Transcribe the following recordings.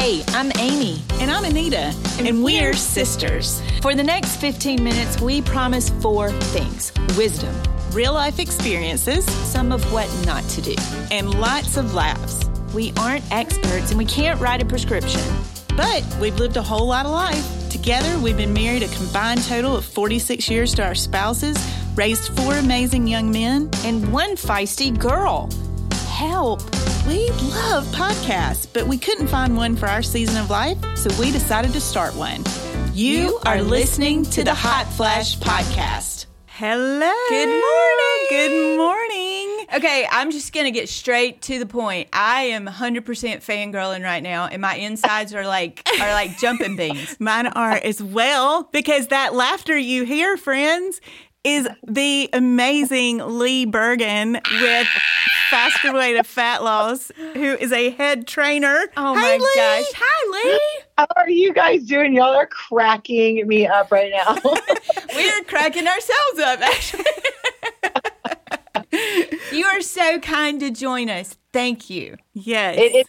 Hey, I'm Amy. And I'm Anita. And, and we're sisters. For the next 15 minutes, we promise four things wisdom, real life experiences, some of what not to do, and lots of laughs. We aren't experts and we can't write a prescription, but we've lived a whole lot of life. Together, we've been married a combined total of 46 years to our spouses, raised four amazing young men, and one feisty girl. Help! We love podcasts, but we couldn't find one for our season of life, so we decided to start one. You, are listening to the Hot Flash Podcast. Hello. Good morning. Good morning. Okay, I'm just going to get straight to the point. I am 100% fangirling right now and my insides are like are like jumping beans. Mine are as well because that laughter you hear, friends, is the amazing Le Bergin with Faster Way to Fat Loss, who is a head trainer. Oh hey, my Le. gosh. Hi, Le. How are you guys doing? Y'all are cracking me up right now. We're cracking ourselves up, actually. you are so kind to join us. Thank you. Yes. It, it,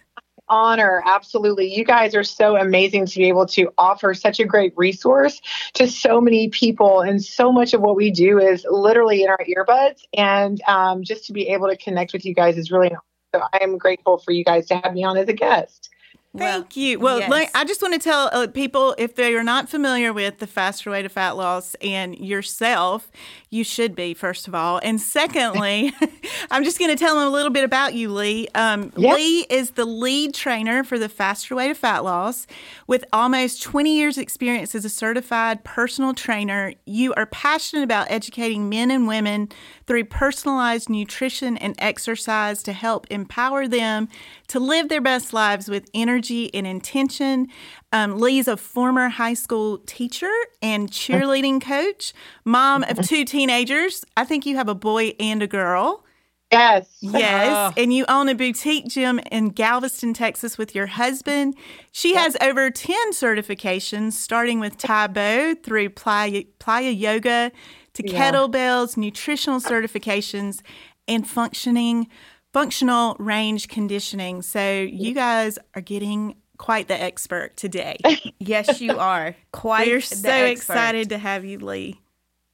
honor. Absolutely. You guys are so amazing to be able to offer such a great resource to so many people. And so much of what we do is literally in our earbuds. And um, just to be able to connect with you guys is really, so I am grateful for you guys to have me on as a guest. Thank well, you. Well, yes. I just want to tell uh, people if they are not familiar with the faster way to fat loss and yourself, you should be, first of all. And secondly, I'm just going to tell them a little bit about you, Le. Um, yep. Le is the lead trainer for the faster way to fat loss. With almost 20 years' experience as a certified personal trainer, you are passionate about educating men and women through personalized nutrition and exercise to help empower them to live their best lives with energy and intention. Um, Le's a former high school teacher and cheerleading coach, mom of two teenagers. I think you have a boy and a girl. Yes. Yes. Oh. And you own a boutique gym in Galveston, Texas with your husband. She has over 10 certifications, starting with Tae Bo through Playa, playa Yoga to yeah. kettlebells, nutritional certifications, and functioning functional range conditioning. So you guys are getting quite the expert today. yes, you are. Quite. We're so expert. excited to have you, Le.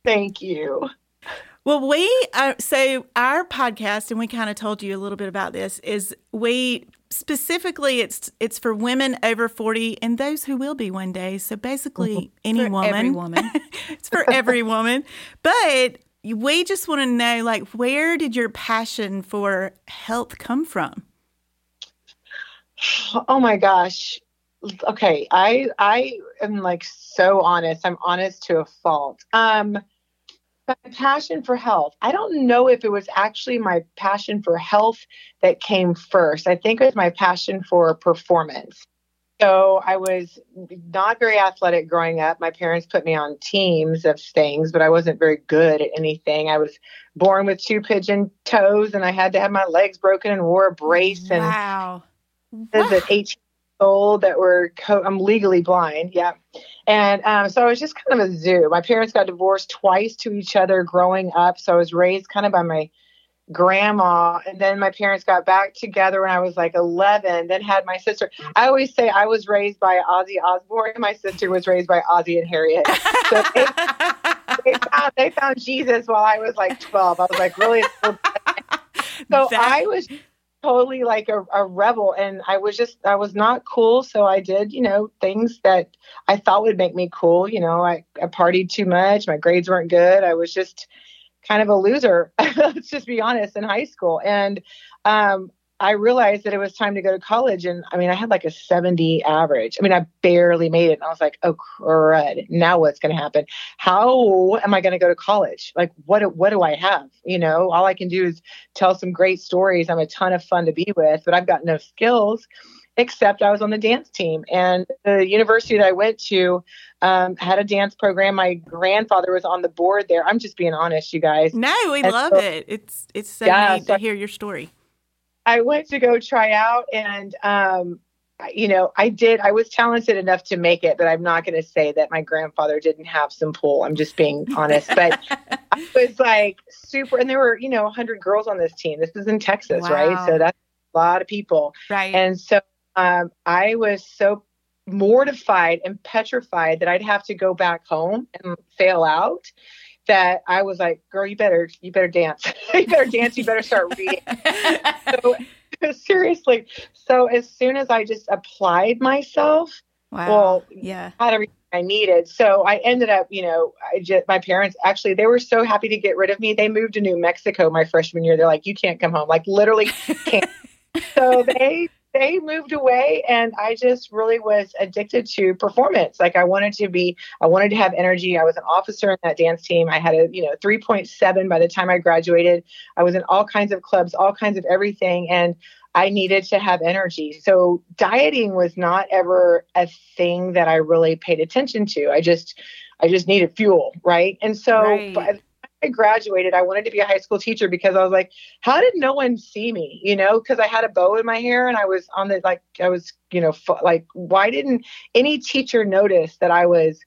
Thank you. Well, we uh, so our podcast, and we kind of told you a little bit about this. Is we specifically it's it's for women over 40 and those who will be one day so basically mm-hmm. any for woman every woman it's for every woman but we just want to know like where did your passion for health come from oh my gosh okay i i am like so honest i'm honest to a fault um my passion for health. I don't know if it was actually my passion for health that came first. I think it was my passion for performance. So I was not very athletic growing up. My parents put me on teams of things, but I wasn't very good at anything. I was born with two pigeon toes and I had to have my legs broken and wore a brace and wow. Wow. at 18 old that were co- I'm legally blind. Yeah. And um, so I was just kind of a zoo. My parents got divorced twice to each other growing up. So I was raised kind of by my grandma. And then my parents got back together when I was like 11, then had my sister. I always say I was raised by Ozzy Osbourne. My sister was raised by Ozzie and Harriet. So they, they, found, they found Jesus while I was like 12. I was like, really? so that- I was totally like a, a, rebel and i was just i was not cool so i did you know things that i thought would make me cool you know i, I partied too much my grades weren't good i was just kind of a loser let's just be honest in high school. And um, I realized that it was time to go to college. And I mean, I had like a 70 average. I mean, I barely made it. And I was like, oh, crud. Now what's going to happen? How am I going to go to college? Like, what, what do I have? You know, all I can do is tell some great stories. I'm a ton of fun to be with, but I've got no skills except I was on the dance team. And the university that I went to um, had a dance program. My grandfather was on the board there. I'm just being honest, you guys. No, we and love so, it. It's it's so yeah, neat so to hear your story. I went to go try out and um, you know, I did. I was talented enough to make it, but I'm not going to say that my grandfather didn't have some pull. I'm just being honest. But I was like super, and there were, you know, 100 girls on this team. This is in Texas, wow. right? So that's a lot of people. Right. And so um, I was so mortified and petrified that I'd have to go back home and fail out that I was like, girl, you better, you better dance. You better dance. You better start reading. so, seriously. So as soon as I just applied myself, wow. well, yeah, had everything I needed. So I ended up, you know, I just, my parents actually, they were so happy to get rid of me. They moved to New Mexico my freshman year. They're like, you can't come home. Like literally can't. so they they moved away and I just really was addicted to performance. Like I wanted to be, I wanted to have energy. I was an officer in that dance team. I had a, you know, 3.7 by the time I graduated. I was in all kinds of clubs, all kinds of everything. And I needed to have energy. So dieting was not ever a thing that I really paid attention to. I just, I just needed fuel. Right. And so right. I graduated, I wanted to be a high school teacher because I was like, how did no one see me? You know, because I had a bow in my hair and I was on the like I was, you know, like why didn't any teacher notice that I was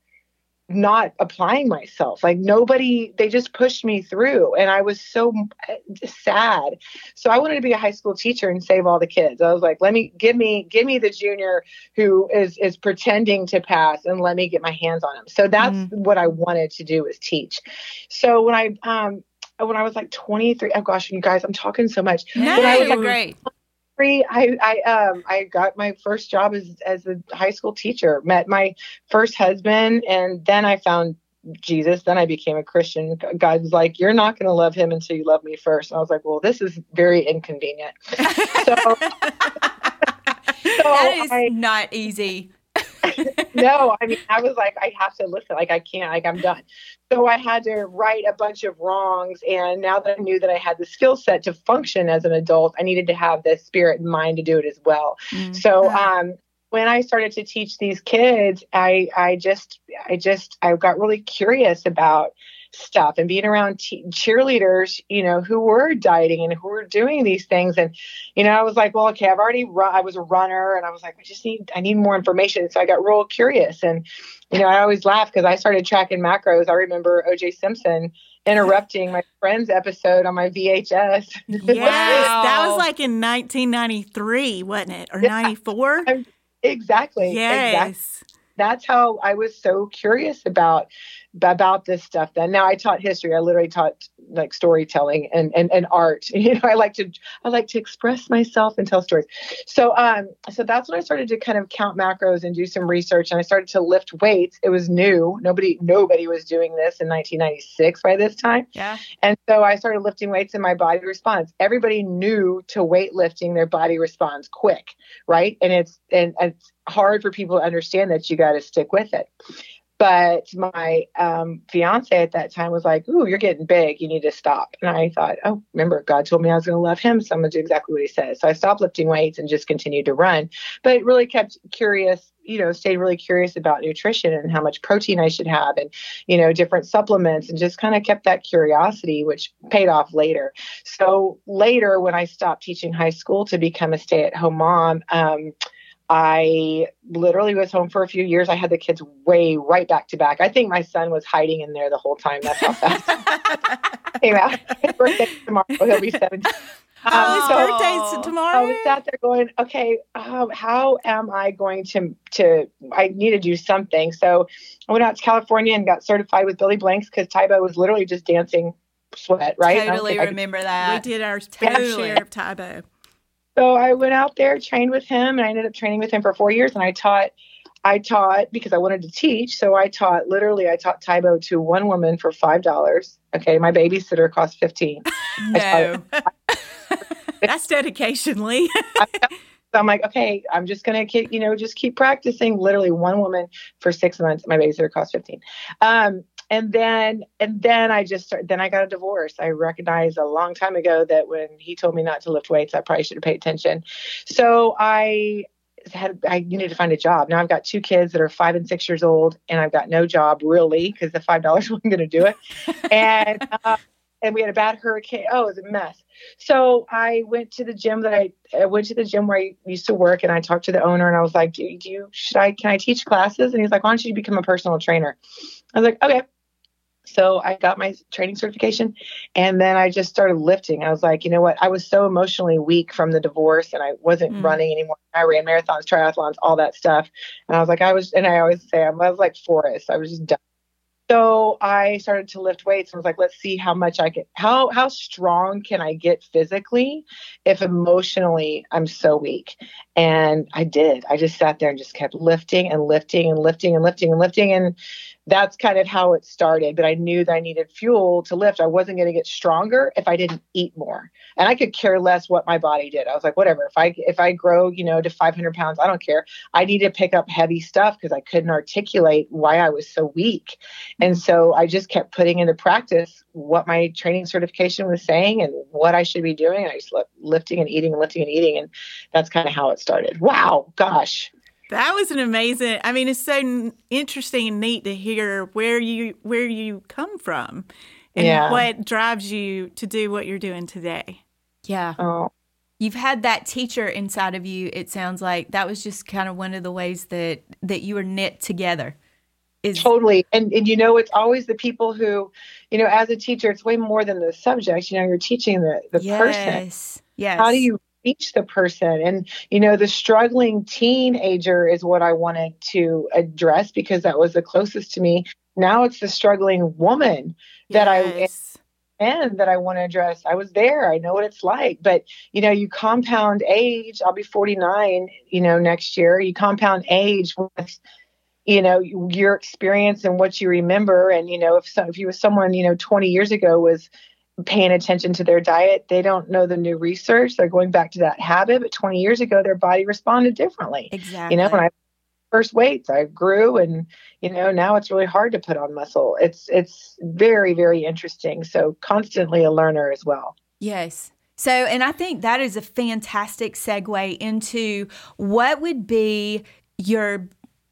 not applying myself. Like nobody, they just pushed me through, and I was so sad. So I wanted to be a high school teacher and save all the kids. I was like, let me give me give me the junior who is is pretending to pass, and let me get my hands on him. So that's mm-hmm. what I wanted to do is teach. So when I um when I was like 23, oh gosh, you guys, I'm talking so much. No, when I was like, great. I I um I got my first job as as a high school teacher. Met my first husband, and then I found Jesus. Then I became a Christian. God was like, "You're not going to love him until you love me first. And I was like, "Well, this is very inconvenient." so, so that is I, not easy. no, I mean, I was like, I have to listen. Like, I can't. Like, I'm done. So I had to right a bunch of wrongs. And now that I knew that I had the skill set to function as an adult, I needed to have the spirit and mind to do it as well. Mm-hmm. So, um, when I started to teach these kids, I, I just, I just, I got really curious about stuff and being around te- cheerleaders, you know, who were dieting and who were doing these things. And, you know, I was like, well, okay, I've already run, I was a runner and I was like, I just need, I need more information. So I got real curious. And, you know, I always laugh because I started tracking macros. I remember OJ Simpson interrupting my friend's episode on my VHS. Yes, wow. that was like in 1993, wasn't it? Or 94? exactly. Yes. Exactly. That's how I was so curious about about this stuff then. Now i taught history. I literally taught like storytelling and, and and art. You know i like to i like to express myself and tell stories. So um so that's when i started to kind of count macros and do some research and i started to lift weights. It was new. Nobody nobody was doing this in 1996 by this time. Yeah. And so i started lifting weights and my body responds. Everybody knew to weightlifting their body responds quick right? And it's and it's hard for people to understand that you got to stick with it but my um, fiance at that time was like, Ooh, you're getting big. You need to stop. And I thought, Oh, remember, God told me I was going to love him. So I'm going to do exactly what he says. So I stopped lifting weights and just continued to run. But really kept curious, you know, stayed really curious about nutrition and how much protein I should have and, you know, different supplements and just kind of kept that curiosity, which paid off later. So later, when I stopped teaching high school to become a stay at home mom, um, I literally was home for a few years. I had the kids way right back to back. I think my son was hiding in there the whole time. That's how fast came out. His birthday tomorrow. He'll be 17. Um, oh, his birthday's tomorrow. I was sat there going, okay, um, how am I going to to? I need to do something. So I went out to California and got certified with Billy Blanks because Tae Bo was literally just dancing sweat, right? Totally remember I, that. We did our totally. share of Tae Bo. So I went out there, trained with him, and I ended up training with him for four years. And I taught, I taught because I wanted to teach. So I taught literally, I taught Tae Bo to one woman for five dollars. Okay, my babysitter cost fifteen. No, that's dedication, Le. So I'm like, okay, I'm just gonna keep, you know, just keep practicing. Literally, one woman for six months. My babysitter cost fifteen. Um, and then and then I just started, then I got a divorce. I recognized a long time ago that when he told me not to lift weights, I probably should have paid attention. So I had I needed to find a job. Now I've got two kids that are five and six years old, and I've got no job really because the five dollars wasn't going to do it. and uh, and we had a bad hurricane. Oh, it was a mess. So I went to the gym that I, I, went to the gym where I used to work, and I talked to the owner, and I was like, "Do, do you should I can I teach classes?" And he's like, "Why don't you become a personal trainer?" I was like, "Okay." So I got my training certification and then I just started lifting. I was like, you know what? I was so emotionally weak from the divorce and I wasn't mm. running anymore. I ran marathons, triathlons, all that stuff. And I was like, I was, and I always say, I was like Forrest. I was just done. So I started to lift weights and was like, let's see how much I can, how, how strong can I get physically if emotionally I'm so weak? And I did. I just sat there and just kept lifting and lifting and lifting and lifting and lifting. And that's kind of how it started. But I knew that I needed fuel to lift. I wasn't going to get stronger if I didn't eat more. And I could care less what my body did. I was like, whatever. If I if I grow, you know, to 500 pounds, I don't care. I need to pick up heavy stuff because I couldn't articulate why I was so weak. And so I just kept putting into practice what my training certification was saying and what I should be doing. And I just lifting and eating, lifting and eating, and that's kind of how it started. Wow, gosh. That was an amazing. I mean, it's so interesting and neat to hear where you where you come from, and yeah. what drives you to do what you're doing today. Yeah. Oh. You've had that teacher inside of you. It sounds like that was just kind of one of the ways that that you were knit together. Is totally, and and you know, it's always the people who, you know, as a teacher, it's way more than the subject. You know, you're teaching the the yes. person. Yes. How do you reach the person. And, you know, the struggling teenager is what I wanted to address because that was the closest to me. Now it's the struggling woman that yes. I and that I want to address. I was there. I know what it's like. But, you know, you compound age. I'll be 49, you know, next year. You compound age with you know your experience and what you remember and you know if so, if you was someone you know 20 years ago was paying attention to their diet. They don't know the new research. They're going back to that habit. But 20 years ago, their body responded differently. Exactly. You know, when I first weights, I grew, and you know now it's really hard to put on muscle. It's it's very very interesting. So constantly a learner as well. Yes. So, and I think that is a fantastic segue into what would be your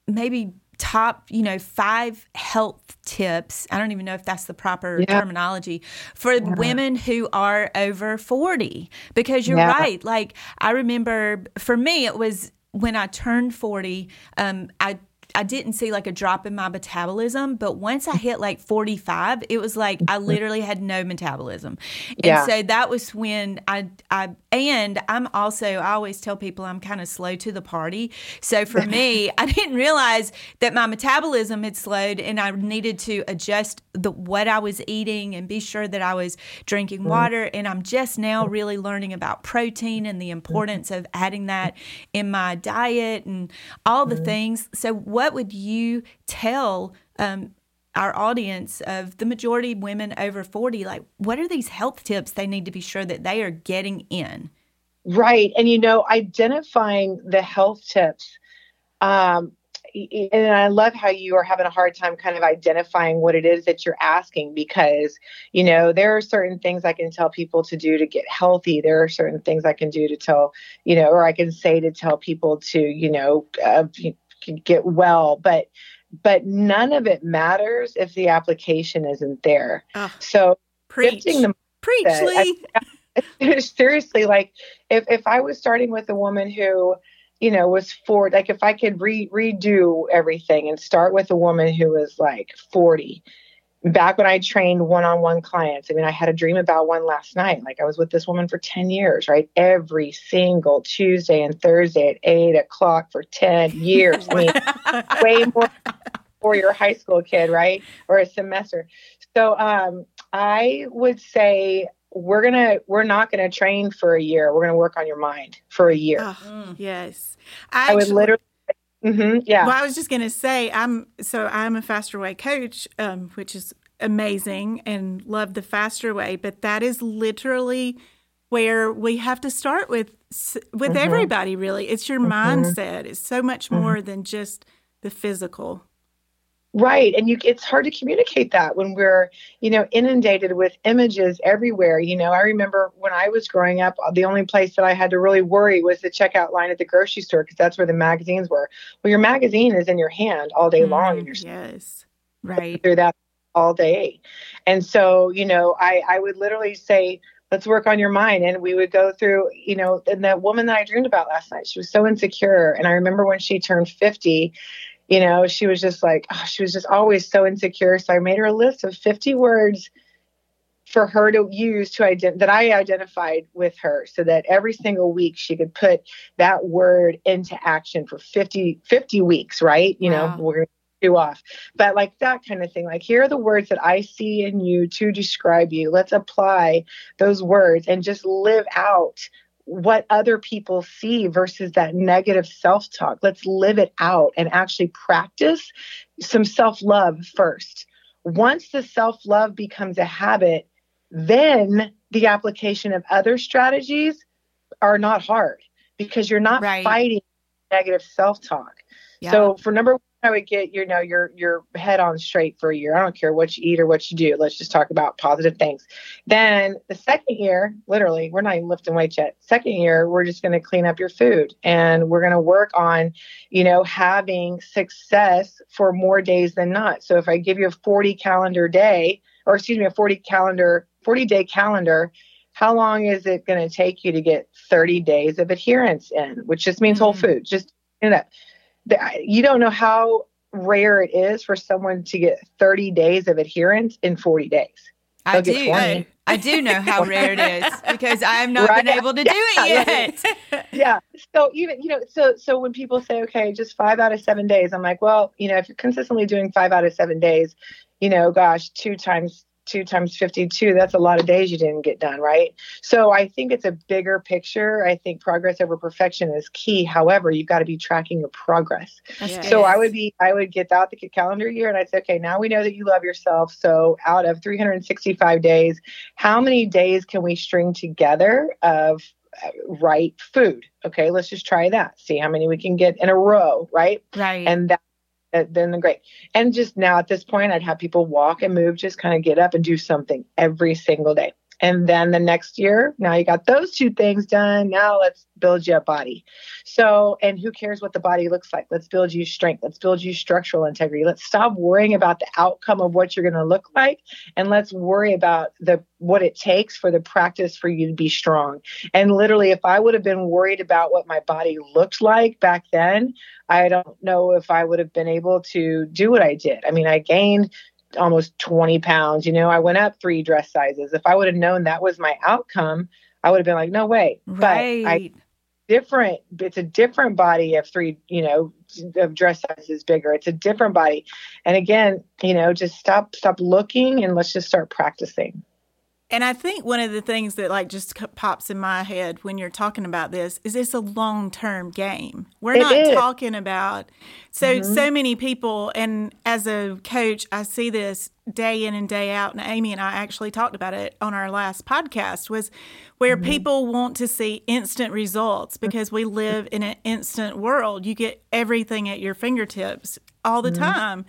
maybe top, you know, five health tips. I don't even know if that's the proper yeah. terminology for yeah. women who are over 40 because you're yeah. right. Like I remember for me it was when I turned 40, um, I I didn't see like a drop in my metabolism, but once I hit like 45, it was like I mm-hmm. literally had no metabolism. And yeah. so that was when I I and I'm also I always tell people I'm kind of slow to the party. So for me, I didn't realize that my metabolism had slowed and I needed to adjust the what I was eating and be sure that I was drinking mm-hmm. water and I'm just now really learning about protein and the importance of adding that in my diet and all the mm-hmm. things. So what would you tell um, our audience of the majority of women over 40 like what are these health tips they need to be sure that they are getting in right and you know identifying the health tips um, and I love how you are having a hard time kind of identifying what it is that you're asking because, you know, there are certain things I can tell people to do to get healthy. There are certain things I can do to tell, you know, or I can say to tell people to, you know, uh, get well. But but none of it matters if the application isn't there. Oh, so preach, the preach, Le. I, seriously, like if if I was starting with a woman who, you know, was for like if I could re- redo everything and start with a woman who was like forty back when I trained one on one clients, I mean, I had a dream about one last night. Like I was with this woman for 10 years, right? Every single Tuesday and Thursday at eight o'clock for 10 years. I mean, way more for your high school kid, right? Or a semester. So um, I would say we're gonna we're not gonna train for a year. We're gonna work on your mind for a year. Oh, yes, I, I would literally Mm-hmm, yeah. Well, I was just going to say, I'm so I'm a faster way coach, um, which is amazing and love the faster way, but that is literally where we have to start with with mm-hmm. everybody. Really, it's your mm-hmm. mindset. It's so much more mm-hmm. than just the physical. Right. And you it's hard to communicate that when we're, you know, inundated with images everywhere. You know, I remember when I was growing up, the only place that I had to really worry was the checkout line at the grocery store because that's where the magazines were. Well, your magazine is in your hand all day mm, long. And you're yes. Right. Through that all day. And so, you know, I, I would literally say, let's work on your mind. And we would go through, you know, and that woman that I dreamed about last night, she was so insecure. And I remember when she turned 50, You know, she was just like, oh, she was just always so insecure. So I made her a list of 50 words for her to use to ident- that I identified with her so that every single week she could put that word into action for 50, 50 weeks, right? You wow. know, we're do off. But like that kind of thing, like here are the words that I see in you to describe you. Let's apply those words and just live out what other people see versus that negative self talk. Let's live it out and actually practice some self love first. Once the self love becomes a habit, then the application of other strategies are not hard because you're not right. fighting negative self talk. Yeah. So for number one, I would get you know your your head on straight for a year. I don't care what you eat or what you do. Let's just talk about positive things. Then the second year, literally, we're not even lifting weights yet. Second year, we're just going to clean up your food and we're going to work on, you know, having success for more days than not. So if I give you a 40 calendar day, or excuse me, a 40 calendar 40 day calendar, how long is it going to take you to get 30 days of adherence in, which just means mm-hmm. whole food? Just you know, you don't know how rare it is for someone to get 30 days of adherence in 40 days. They'll I do. I, I, do know how rare it is because I have not right? been able to do it yet. yeah. So even you know, so so when people say, okay, just five out of seven days, I'm like, well, you know, if you're consistently doing five out of seven days, you know, gosh, two times two times 52, that's a lot of days you didn't get done, right? So I think it's a bigger picture. I think progress over perfection is key. However, you've got to be tracking your progress. Yes. So I would be, I would get out the calendar year and I'd say, okay, now we know that you love yourself. So out of 365 days, how many days can we string together of uh, right food? Okay, let's just try that. See how many we can get in a row, right? Right. And that Uh, then the great. And just now at this point, I'd have people walk and move, just kind of get up and do something every single day. And then the next year, now you got those two things done. Now let's build you a body. So, and who cares what the body looks like? Let's build you strength. Let's build you structural integrity. Let's stop worrying about the outcome of what you're going to look like and let's worry about the what it takes for the practice for you to be strong. And literally if I would have been worried about what my body looked like back then, I don't know if I would have been able to do what I did. I mean, I gained almost 20 pounds. You know, I went up three dress sizes. If I would have known that was my outcome, I would have been like, no way. Right. But I different it's a different body of three you know of dress sizes bigger it's a different body and again you know just stop stop looking and let's just start practicing and I think one of the things that like just pops in my head when you're talking about this is it's a long-term game. We're it not is. talking about so mm-hmm. so many people and as a coach I see this day in and day out and Amy and I actually talked about it on our last podcast was where mm-hmm. people want to see instant results because we live in an instant world. You get everything at your fingertips all the mm-hmm. time.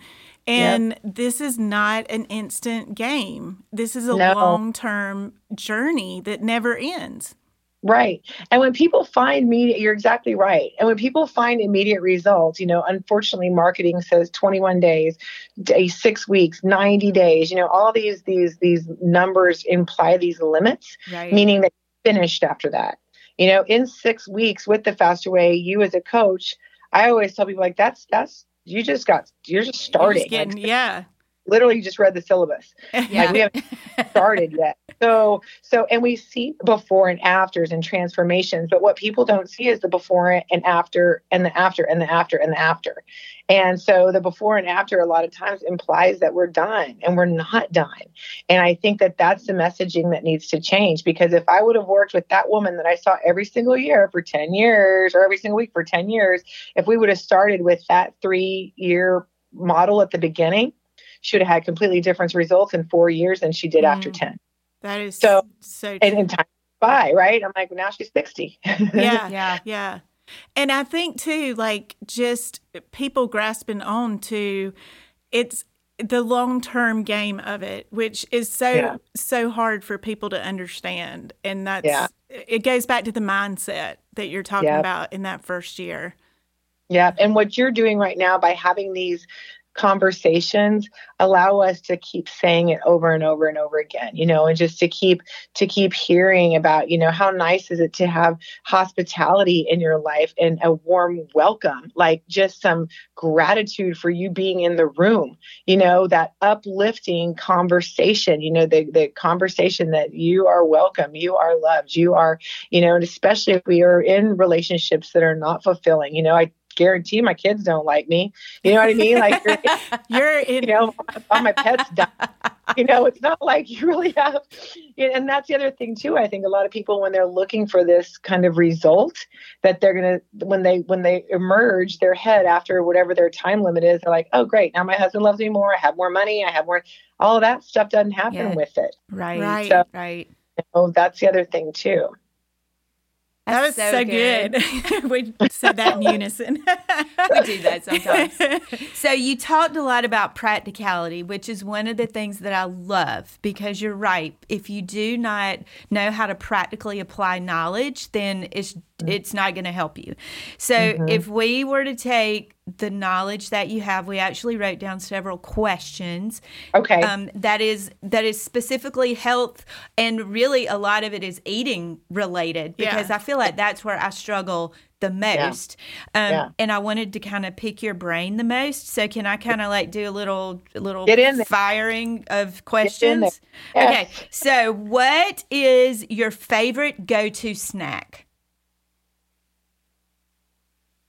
And yep. this is not an instant game. This is a no. long term journey that never ends. Right. And when people find media, you're exactly right. And when people find immediate results, you know, unfortunately marketing says 21 days, day, 6 weeks, 90 days, you know, all these these these numbers imply these limits, right. meaning that finished after that. You know, in 6 weeks with the faster way, you as a coach, I always tell people like that's that's you just got you're just starting. Just getting, like, yeah. Literally just read the syllabus. Yeah. Like we haven't started yet. So so and we see before and afters and transformations, but what people don't see is the before and after and the after and the after and the after. And so the before and after a lot of times implies that we're done and we're not done. And I think that that's the messaging that needs to change because if I would have worked with that woman that I saw every single year for 10 years or every single week for 10 years, if we would have started with that 3 year model at the beginning, she would have had completely different results in 4 years than she did mm. after 10. That is so so and, and time by, right? I'm like, well, now she's 60. yeah, yeah, yeah. And I think too, like just people grasping on to it's the long term game of it, which is so yeah. so hard for people to understand. And that's yeah. it goes back to the mindset that you're talking about in that first year. Yeah. And what you're doing right now by having these conversations allow us to keep saying it over and over and over again you know and just to keep to keep hearing about you know how nice is it to have hospitality in your life and a warm welcome like just some gratitude for you being in the room you know that uplifting conversation you know the the conversation that you are welcome you are loved you are you know and especially if we are in relationships that are not fulfilling you know i guarantee my kids don't like me. You know what I mean? Like you're, you're you know, all my pets die. You know, it's not like you really have. And that's the other thing too. I think a lot of people, when they're looking for this kind of result, that they're gonna when they when they emerge their head after whatever their time limit is, they're like, oh great, now my husband loves me more. I have more money. I have more. All of that stuff doesn't happen yeah. with it. Right. Right. So, right. You know, that's the other thing too that was so, so good. good. we said that in unison. we do that sometimes. So you talked a lot about practicality, which is one of the things that I love because you're right. If you do not know how to practically apply knowledge, then it's it's not going to help you. So mm-hmm. if we were to take the knowledge that you have, we actually wrote down several questions. Okay. Um, that is that is specifically health, and really a lot of it is eating related because yeah. I feel like that's where I struggle the most. Yeah. Um, yeah. And I wanted to kind of pick your brain the most. So can I kind of like do a little little firing of questions? Yes. Okay. So what is your favorite go to snack?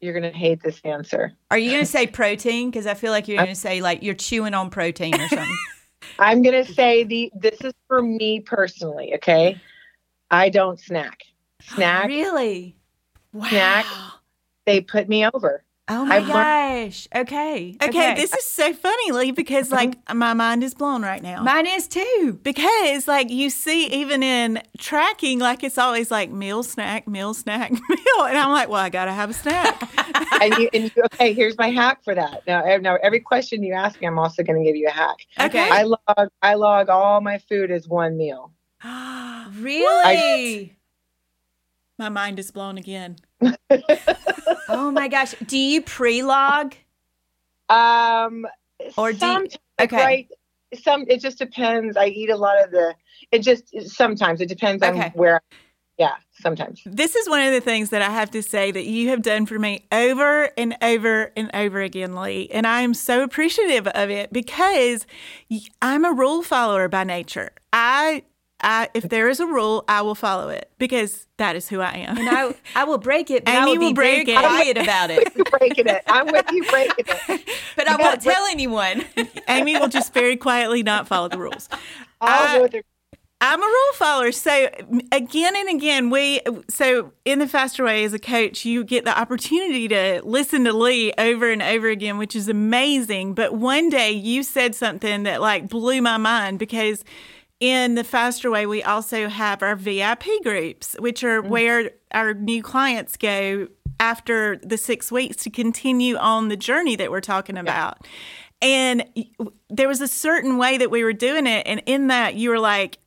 You're going to hate this answer. Are you going to say protein? Because I feel like you're going to say like you're chewing on protein or something. I'm going to say the this is for me personally. Okay, I don't snack. Snack really? Wow. Snack. They put me over. Oh my I've gosh. Learned- okay. okay. Okay. This is so funny, Le, because like my mind is blown right now. Mine is too. Because like you see, even in tracking, like it's always like meal, snack, meal, snack, meal. And I'm like, well, I got to have a snack. and, you, and you, okay, here's my hack for that. Now, now, every question you ask me, I'm also going to give you a hack. Okay. I log, I log all my food as one meal. really? I, my mind is blown again. oh my gosh. Do you pre-log? Um or do you, okay. Right, some it just depends. I eat a lot of the it just sometimes it depends okay. on where yeah, sometimes. This is one of the things that I have to say that you have done for me over and over and over again, Le. And I am so appreciative of it because I'm a rule follower by nature. I I, if there is a rule, I will follow it because that is who I am. And I, I will break it. But Amy I will, will break it. quiet about it. breaking it. I'm with you breaking it. But I won't tell anyone. Amy will just very quietly not follow the rules. I'll I, I'm a rule follower. So again and again, we so in the faster way as a coach, you get the opportunity to listen to Le over and over again, which is amazing. But one day you said something that like blew my mind because in the faster way, we also have our VIP groups, which are mm-hmm. where our new clients go after the six weeks to continue on the journey that we're talking about. Yeah. And there was a certain way that we were doing it. And in that, you were like,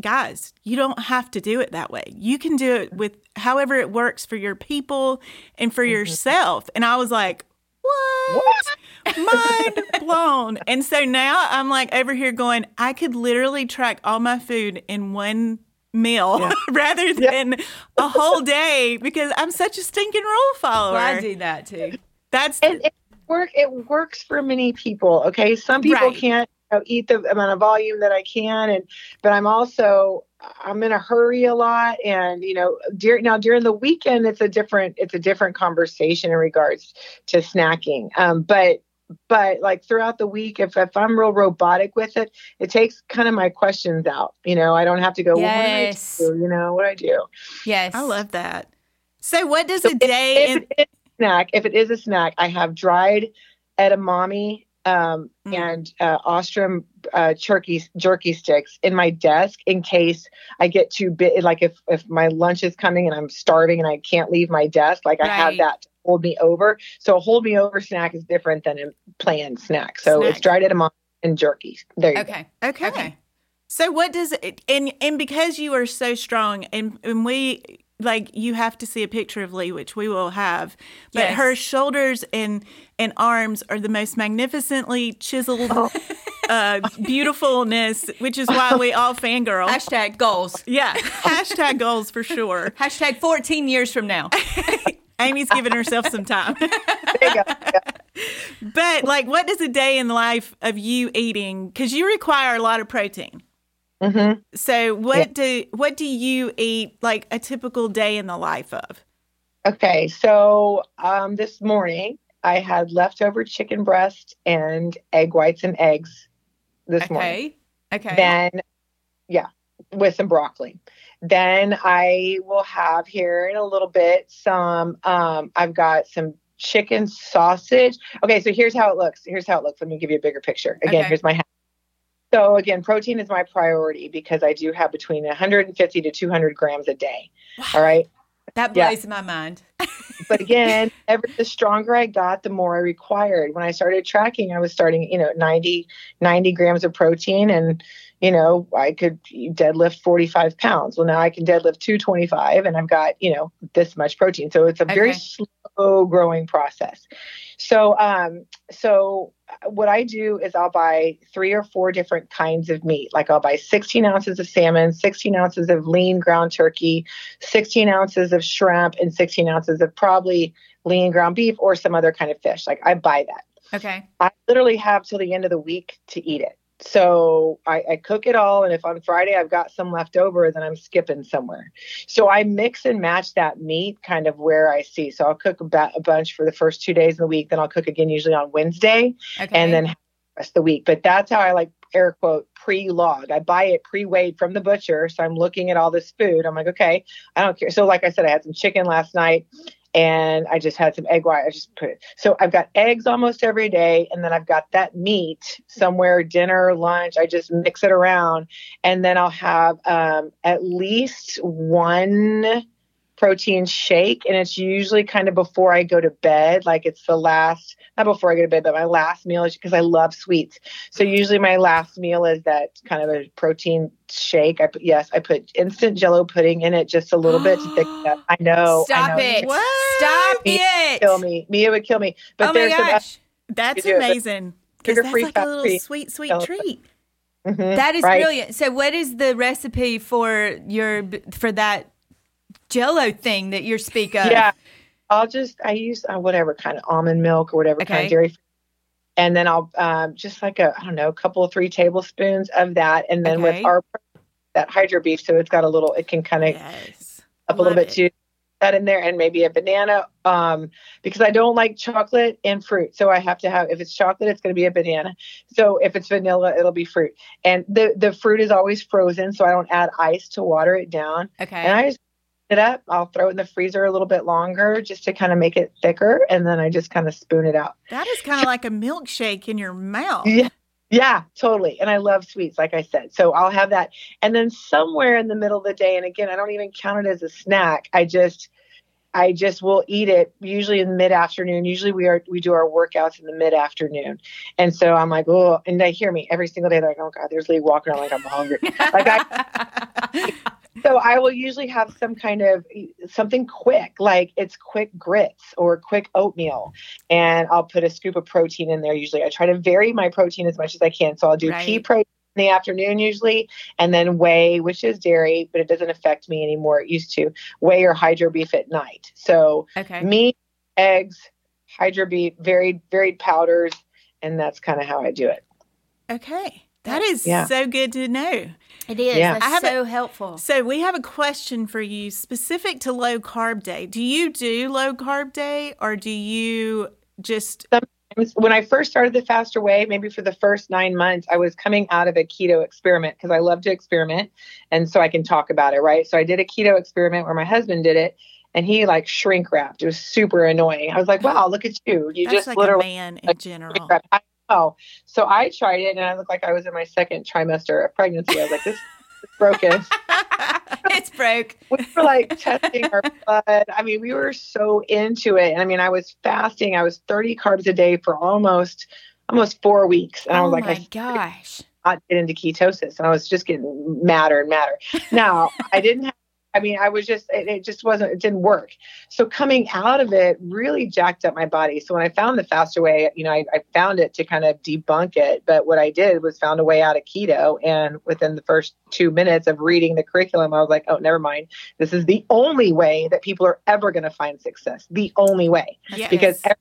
guys, you don't have to do it that way. You can do it with however it works for your people and for mm-hmm. yourself. And I was like, what? what? Mind blown. And so now I'm like over here going, I could literally track all my food in one meal yeah. rather than yeah. a whole day because I'm such a stinking rule follower. Well, I do that too. That's and it work. It works for many people. Okay, some people right. can't you know, eat the amount of volume that I can, and but I'm also I'm in a hurry a lot, and you know, during now during the weekend, it's a different it's a different conversation in regards to snacking. Um, but but like throughout the week, if if I'm real robotic with it, it takes kind of my questions out. You know, I don't have to go. Yes. Well, what do I do? You know, what do I do? Yes, I love that. So, what does so a day? If, in- if snack, if it is a snack, I have dried edamame um, mm. and uh, Ostrim uh, jerky jerky sticks in my desk in case I get too big. Like if if my lunch is coming and I'm starving and I can't leave my desk, like right. I have that to hold me over. So a hold me over snack is different than a planned snack. So snack. it's dried edamame and jerky. There you okay. go. Okay. Okay. So what does it and and because you are so strong and and we like you have to see a picture of Le, which we will have. But Yes. her shoulders and and arms are the most magnificently chiseled, Oh. uh, beautifulness, which is why we all fangirl. Hashtag goals. yeah, hashtag goals for sure. Hashtag 14 years from now. Amy's giving herself some time. There you go. But like, what does a day in the life of you eating? Because you require a lot of protein. Mm-hmm. So what Yeah. do what do you eat like a typical day in the life of? Okay, so um, this morning I had leftover chicken breast and egg whites and eggs this morning. Okay. Okay. Then, yeah, with some broccoli. Then I will have here in a little bit some. Um, I've got some chicken sausage. Okay, so here's how it looks. Here's how it looks. Let me give you a bigger picture. Again, Okay. here's my. So again, protein is my priority because I do have between 150 to 200 grams a day. All right. that yeah. blows my mind. but again, ever the stronger I got, the more I required. When I started tracking, I was starting, you know, 90, 90 grams of protein and, you know, I could deadlift 45 pounds. Well, now I can deadlift 225 and I've got, you know, this much protein. So it's a very Okay. slow growing process. So, um, so what I do is I'll buy three or four different kinds of meat. Like I'll buy 16 ounces of salmon, 16 ounces of lean ground turkey, 16 ounces of shrimp, and 16 ounces of probably lean ground beef or some other kind of fish. Like I buy that. Okay. I literally have till the end of the week to eat it. So I, I cook it all, and if on Friday I've got some left over, then I'm skipping somewhere. So I mix and match that meat kind of where I see. So I'll cook a, ba- a bunch for the first two days of the week, then I'll cook again usually on Wednesday, Okay. and then the rest of the week. But that's how I like air quote pre-log. I buy it pre-weighed from the butcher, so I'm looking at all this food. I'm like, okay, I don't care. So like I said, I had some chicken last night and I just had some egg white. I just put it. So I've got eggs almost every day, and then I've got that meat somewhere, dinner, lunch. I just mix it around, and then I'll have um, at least one protein shake, and it's usually kind of before I go to bed. Like it's the last, not before I go to bed, but my last meal is because I love sweets. So usually my last meal is that kind of a protein shake. I put yes, I put instant Jello pudding in it just a little bit to thicken it up. I know. I Stop know. it. What? Stop Mia it. Kill me. Mia would kill me. But oh my gosh. That's You do it, but amazing. Because that's like a little sweet, sweet treat. Mhm, That is right. brilliant. So, what is the recipe for your for that Jello thing that you're speak of? Yeah. I'll just I use uh, whatever kind of almond milk or whatever kind of dairy. And then I'll um, just like a I don't know, a couple of three tablespoons of that, and then Okay. with our that Hydrobeef, so it's got a little, it can kind of Yes. up a little Love bit it. too. That in there, and maybe a banana, um, because I don't like chocolate and fruit, so I have to have. If it's chocolate, it's going to be a banana. So if it's vanilla, it'll be fruit, and the the fruit is always frozen, so I don't add ice to water it down. Okay. And I just it up. I'll throw it in the freezer a little bit longer just to kind of make it thicker, and then I just kind of spoon it out. That is kind of like a milkshake in your mouth. Yeah. Yeah, totally. And I love sweets, like I said. So I'll have that. And then somewhere in the middle of the day, and again, I don't even count it as a snack. I just I just will eat it usually in the mid afternoon. Usually we are we do our workouts in the mid afternoon. And so I'm like, oh, and they hear me every single day. They're like, oh God, there's Le walking around like I'm hungry. like I so I will usually have some kind of something quick, like it's quick grits or quick oatmeal, and I'll put a scoop of protein in there. Usually, I try to vary my protein as much as I can. So I'll do pea protein in the afternoon usually, and then whey, which is dairy, but it doesn't affect me anymore. It used to whey or Hydrobeef at night. So okay. meat, eggs, Hydrobeef, varied varied powders, and that's kind of how I do it. Okay. That is Yeah. so good to know. It is. Yeah. That's I have a- so helpful. So we have a question for you specific to low carb day. Do you do low carb day or do you just when I first started the faster way, maybe for the first nine months, I was coming out of a keto experiment because I love to experiment. And so I can talk about it, right? So I did a keto experiment where my husband did it and he like shrink wrapped. It was super annoying. I was like, wow, look at you. You that's just like a literally man in like, general? shrink wrapped. I know. So I tried it and I looked like I was in my second trimester of pregnancy. I was like, this is broken. it's broke. we were like testing our blood. I mean, we were so into it. And I mean, I was fasting. I was 30 carbs a day for almost almost four weeks. And I oh was like, my I gosh. not get into ketosis. And I was just getting madder and madder. Now, I didn't have I mean, I was just, it, it, just wasn't, it didn't work. So coming out of it really jacked up my body. So when I found the faster way, you know, I, I found it to kind of debunk it. But what I did was found a way out of keto. And within the first two minutes of reading the curriculum, I was like, oh, never mind. This is the only way that people are ever going to find success. The only way. Yes. Because every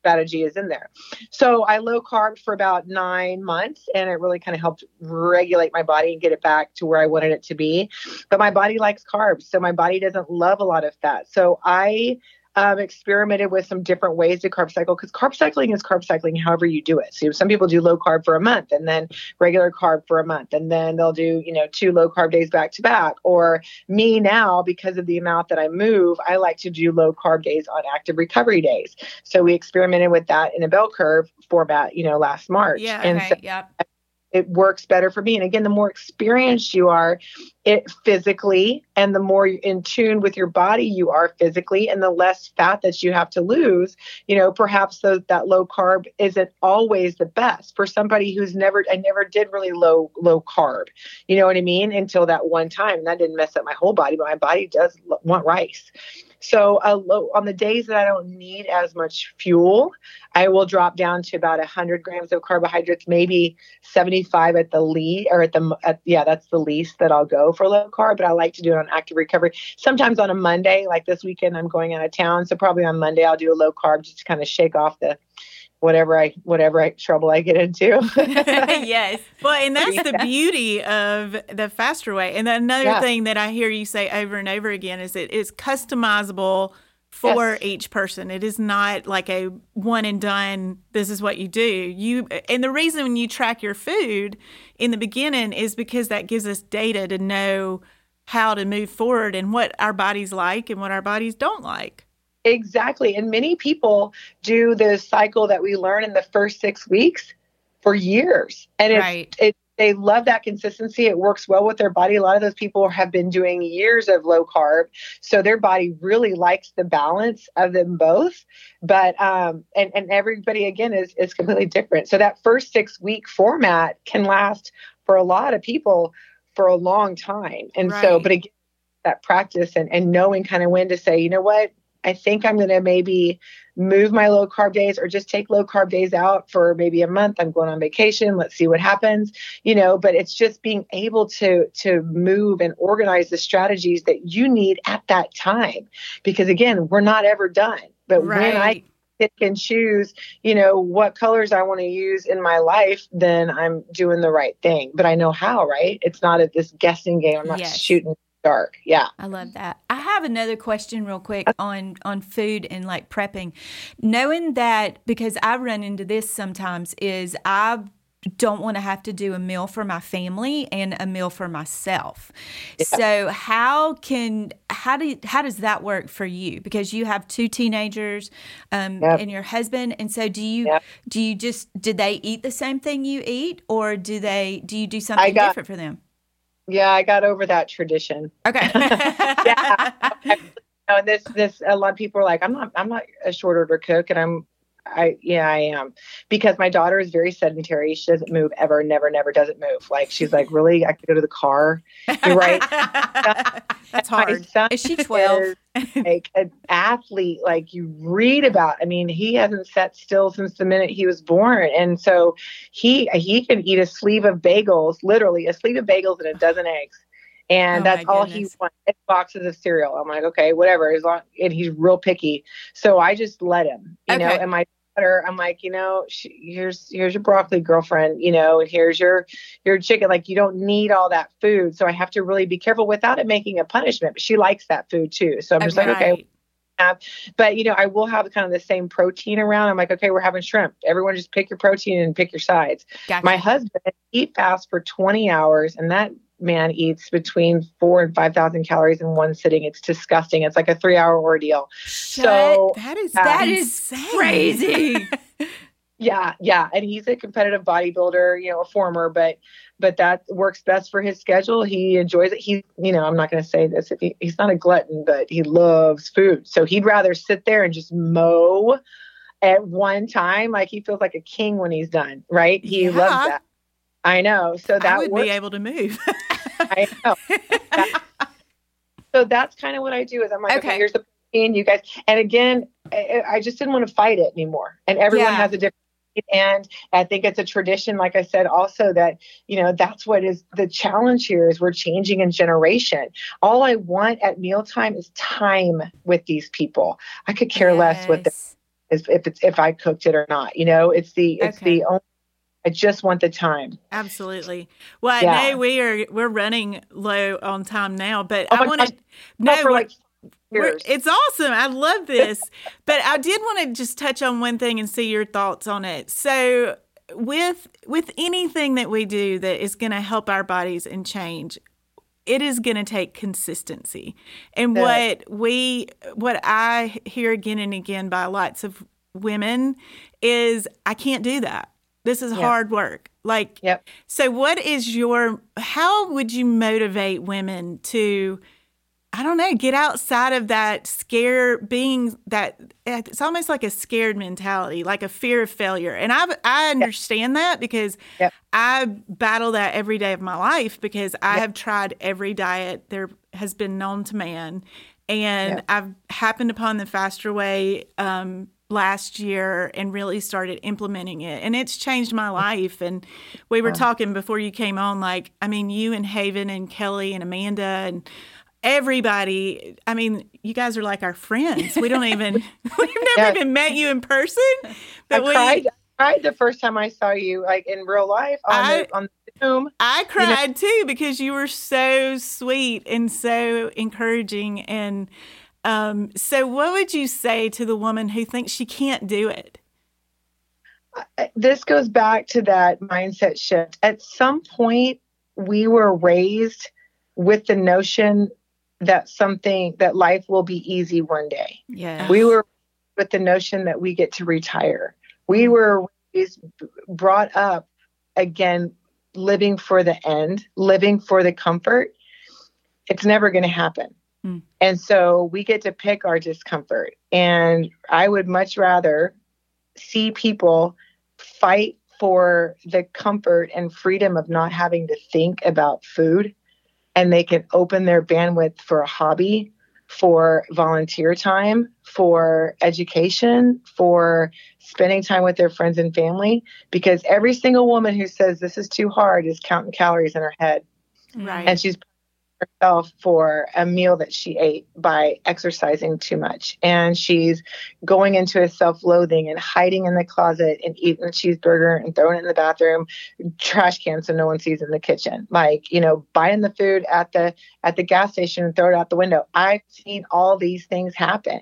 strategy is in there. So I low carb for about nine months and it really kind of helped regulate my body and get it back to where I wanted it to be. But my body likes carbs. So my body doesn't love a lot of fat. So I um, experimented with some different ways to carb cycle because carb cycling is carb cycling however you do it. So some people do low carb for a month and then regular carb for a month, and then they'll do you know two low carb days back to back. Or me now, because of the amount that I move, I like to do low carb days on active recovery days. So we experimented with that in a bell curve format, you know, last March. Yeah. And okay, so yeah it works better for me. And again, the more experienced you are it physically and the more in tune with your body you are physically and the less fat that you have to lose, you know, perhaps that low carb isn't always the best for somebody who's never, I never did really low, low carb, you know what I mean? Until that one time. That didn't mess up my whole body, but my body does want rice. So uh, on the days that I don't need as much fuel, I will drop down to about 100 grams of carbohydrates, maybe 75 at the least, or at the at, yeah, that's the least that I'll go for low carb. But I like to do it on active recovery. Sometimes on a Monday, like this weekend, I'm going out of town, so probably on Monday I'll do a low carb just to kind of shake off the whatever I whatever I, trouble I get into. yes. Well, and that's yeah. the beauty of the faster way. And another yeah. thing that I hear you say over and over again is it is customizable for yes. each person. It is not like a one and done this is what you do. You and the reason when you track your food in the beginning is because that gives us data to know how to move forward and what our bodies like and what our bodies don't like. Exactly. And many people do the cycle that we learn in the first six weeks for years. And it's, right. it, they love that consistency. It works well with their body. A lot of those people have been doing years of low carb. So their body really likes the balance of them both. But, um, and, and everybody again is, is completely different. So that first six week format can last for a lot of people for a long time. And right. so, but again, that practice and, and knowing kind of when to say, you know what, I think I'm going to maybe move my low carb days or just take low carb days out for maybe a month. I'm going on vacation. Let's see what happens, you know, but it's just being able to to move and organize the strategies that you need at that time because again, we're not ever done. But right. when I pick and choose, you know, what colors I want to use in my life, then I'm doing the right thing. But I know how, right? It's not a, this guessing game. I'm not yes. shooting dark. Yeah. I love that. I have another question real quick on on food and like prepping. Knowing that because I run into this sometimes is I don't want to have to do a meal for my family and a meal for myself. Yeah. So how can how do how does that work for you? Because you have two teenagers um, yep. and your husband, and so do you yep. do you just did they eat the same thing you eat, or do they do you do something got, different for them? Yeah, I got over that tradition. Okay. yeah. You know, this this a lot of people are like, I'm not I'm not a short order cook, and I'm I yeah, I am because my daughter is very sedentary. She doesn't move ever, never, never doesn't move. Like she's like, really, I could go to the car. You're right. That's hard. Is she twelve? like an athlete, like you read about. I mean, he hasn't sat still since the minute he was born, and so he he can eat a sleeve of bagels, literally a sleeve of bagels and a dozen eggs and oh that's all he wants boxes of cereal i'm like okay whatever as long and he's real picky so i just let him you okay. know and my daughter i'm like you know she, here's here's your broccoli girlfriend you know and here's your your chicken like you don't need all that food so i have to really be careful without it making a punishment but she likes that food too so i'm just like okay have, but you know, I will have kind of the same protein around. I'm like, okay, we're having shrimp. Everyone just pick your protein and pick your sides. Gotcha. My husband eat fast for 20 hours, and that man eats between four and five thousand calories in one sitting. It's disgusting. It's like a three hour ordeal. Shut, so that is uh, that is crazy. yeah, yeah. And he's a competitive bodybuilder, you know, a former, but but that works best for his schedule. He enjoys it. He, you know, I'm not going to say this if he, he's not a glutton, but he loves food. So he'd rather sit there and just mow at one time. Like he feels like a king when he's done, right? He yeah. loves that. I know. So that I would works. be able to move. I know. so that's kind of what I do. Is I'm like, okay, okay here's the protein, you guys. And again, I, I, just didn't want to fight it anymore. And everyone yeah. has a different. And I think it's a tradition, like I said, also that, you know, that's what is the challenge here is we're changing in generation. All I want at mealtime is time with these people. I could care yes. less what the, if it's if I cooked it or not. You know, it's the it's okay. the only I just want the time. Absolutely. Well, yeah. I know we are we're running low on time now, but oh I want to no, for like it's awesome. I love this. but I did want to just touch on one thing and see your thoughts on it. So, with with anything that we do that is going to help our bodies and change, it is going to take consistency. And what we what I hear again and again by lots of women is I can't do that. This is hard work. Like, yep. so what is your, how would you motivate women to, I don't know, get outside of that scare being that it's almost like a scared mentality, like a fear of failure. And I I understand yep. that because yep. I battle that every day of my life because I have tried every diet there has been known to man. And I've happened upon the faster way um, last year and really started implementing it. And it's changed my mm. life. And we were talking before you came on like i mean you and haven and kelly and amanda and everybody i mean you guys are like our friends. We don't even we've never even met you in person but I we cried, I cried the first time i saw you like in real life on, I, the, on Zoom. I cried you know? too because you were so sweet and so encouraging and um, so, what would you say to the woman who thinks she can't do it? This goes back to that mindset shift. At some point, we were raised with the notion that something that life will be easy one day. Yeah. We were with the notion that we get to retire. We mm. were raised, brought up again living for the end, living for the comfort. It's never going to happen. Mm. And so we get to pick our discomfort. And I would much rather see people fight for the comfort and freedom of not having to think about food and they can open their bandwidth for a hobby for volunteer time for education for spending time with their friends and family because every single woman who says this is too hard is counting calories in her head right and she's herself for a meal that she ate by exercising too much. And she's going into a self loathing and hiding in the closet and eating a cheeseburger and throwing it in the bathroom, trash can so no one sees in the kitchen. Like, you know, buying the food at the at the gas station and throw it out the window. I've seen all these things happen.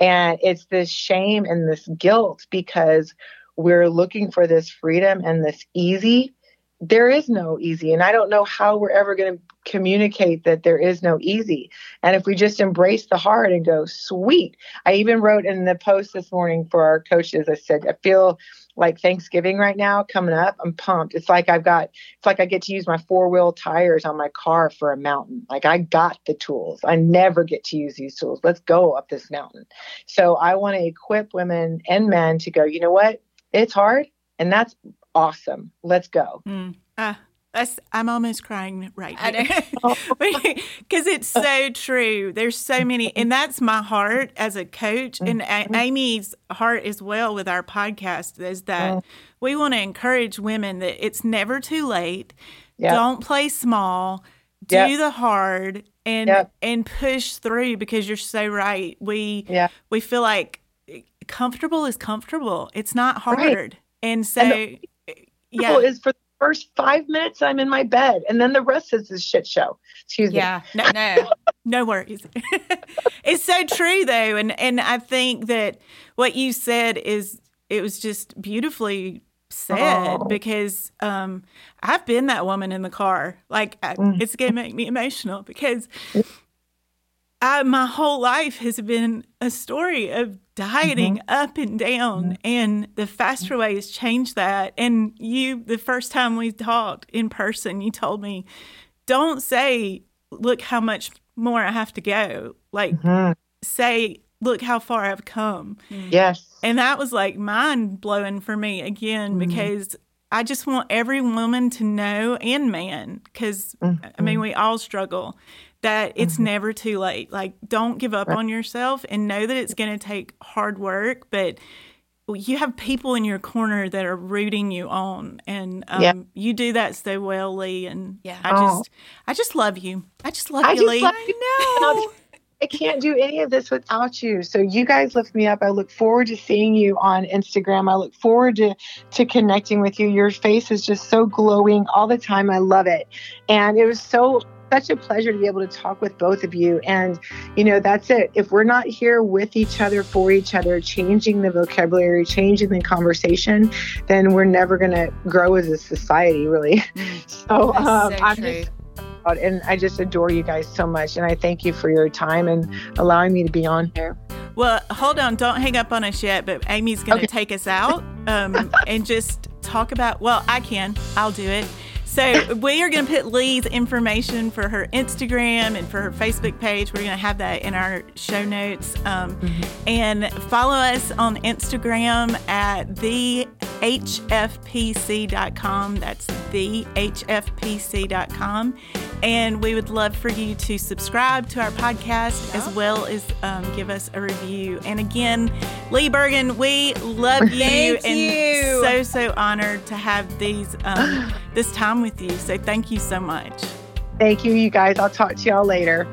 And it's this shame and this guilt because we're looking for this freedom and this easy there is no easy. And I don't know how we're ever going to communicate that there is no easy. And if we just embrace the hard and go, sweet. I even wrote in the post this morning for our coaches, I said, I feel like Thanksgiving right now coming up. I'm pumped. It's like I've got, it's like I get to use my four wheel tires on my car for a mountain. Like I got the tools. I never get to use these tools. Let's go up this mountain. So I want to equip women and men to go, you know what? It's hard. And that's awesome. Let's go. Mm. Uh, I'm almost crying right now because it's so true. There's so many, and that's my heart as a coach, and mm-hmm. Amy's heart as well with our podcast is that mm. we want to encourage women that it's never too late. Yep. Don't play small. Do yep. the hard and yep. and push through because you're so right. We yeah. we feel like comfortable is comfortable. It's not hard, right. and so. And yeah. is for the first five minutes I'm in my bed, and then the rest is a shit show. Excuse yeah. me. Yeah, no, no, no worries. it's so true though, and and I think that what you said is it was just beautifully said oh. because um, I've been that woman in the car. Like I, mm. it's gonna make me emotional because I, my whole life has been a story of dieting mm-hmm. up and down, mm-hmm. and the faster way has changed that. And you, the first time we talked in person, you told me, "Don't say, look how much more I have to go. Like, mm-hmm. say, look how far I've come." Yes, and that was like mind blowing for me again mm-hmm. because I just want every woman to know and man, because I mean, mm-hmm. we all struggle that it's mm-hmm. never too late. Like, don't give up right. on yourself and know that it's going to take hard work, but you have people in your corner that are rooting you on and um, yep. you do that so well Le and yeah i oh. just i just love you i just love I you just Le love you. know I can't do any of this without you. So you guys lift me up. I look forward to seeing you on Instagram. I look forward to to connecting with you. Your face is just so glowing all the time. I love it. And it was so such a pleasure to be able to talk with both of you. And, you know, that's it. If we're not here with each other, for each other, changing the vocabulary, changing the conversation, then we're never going to grow as a society, really. So, um, so I'm just and I just adore you guys so much. And I thank you for your time and allowing me to be on here. Well, hold on. Don't hang up on us yet, but Amy's going to okay. take us out um, and just talk about, well, I can. I'll do it. So we are going to put Le's information for her Instagram and for her Facebook page. We're going to have that in our show notes. Um, mm-hmm. And follow us on Instagram at thehfpc.com. That's thehfpc.com. And we would love for you to subscribe to our podcast as well as um, give us a review. And again, Le Bergin, we love you and you. so so honored to have these um, this time with you. So thank you so much. Thank you, you guys. I'll talk to y'all later.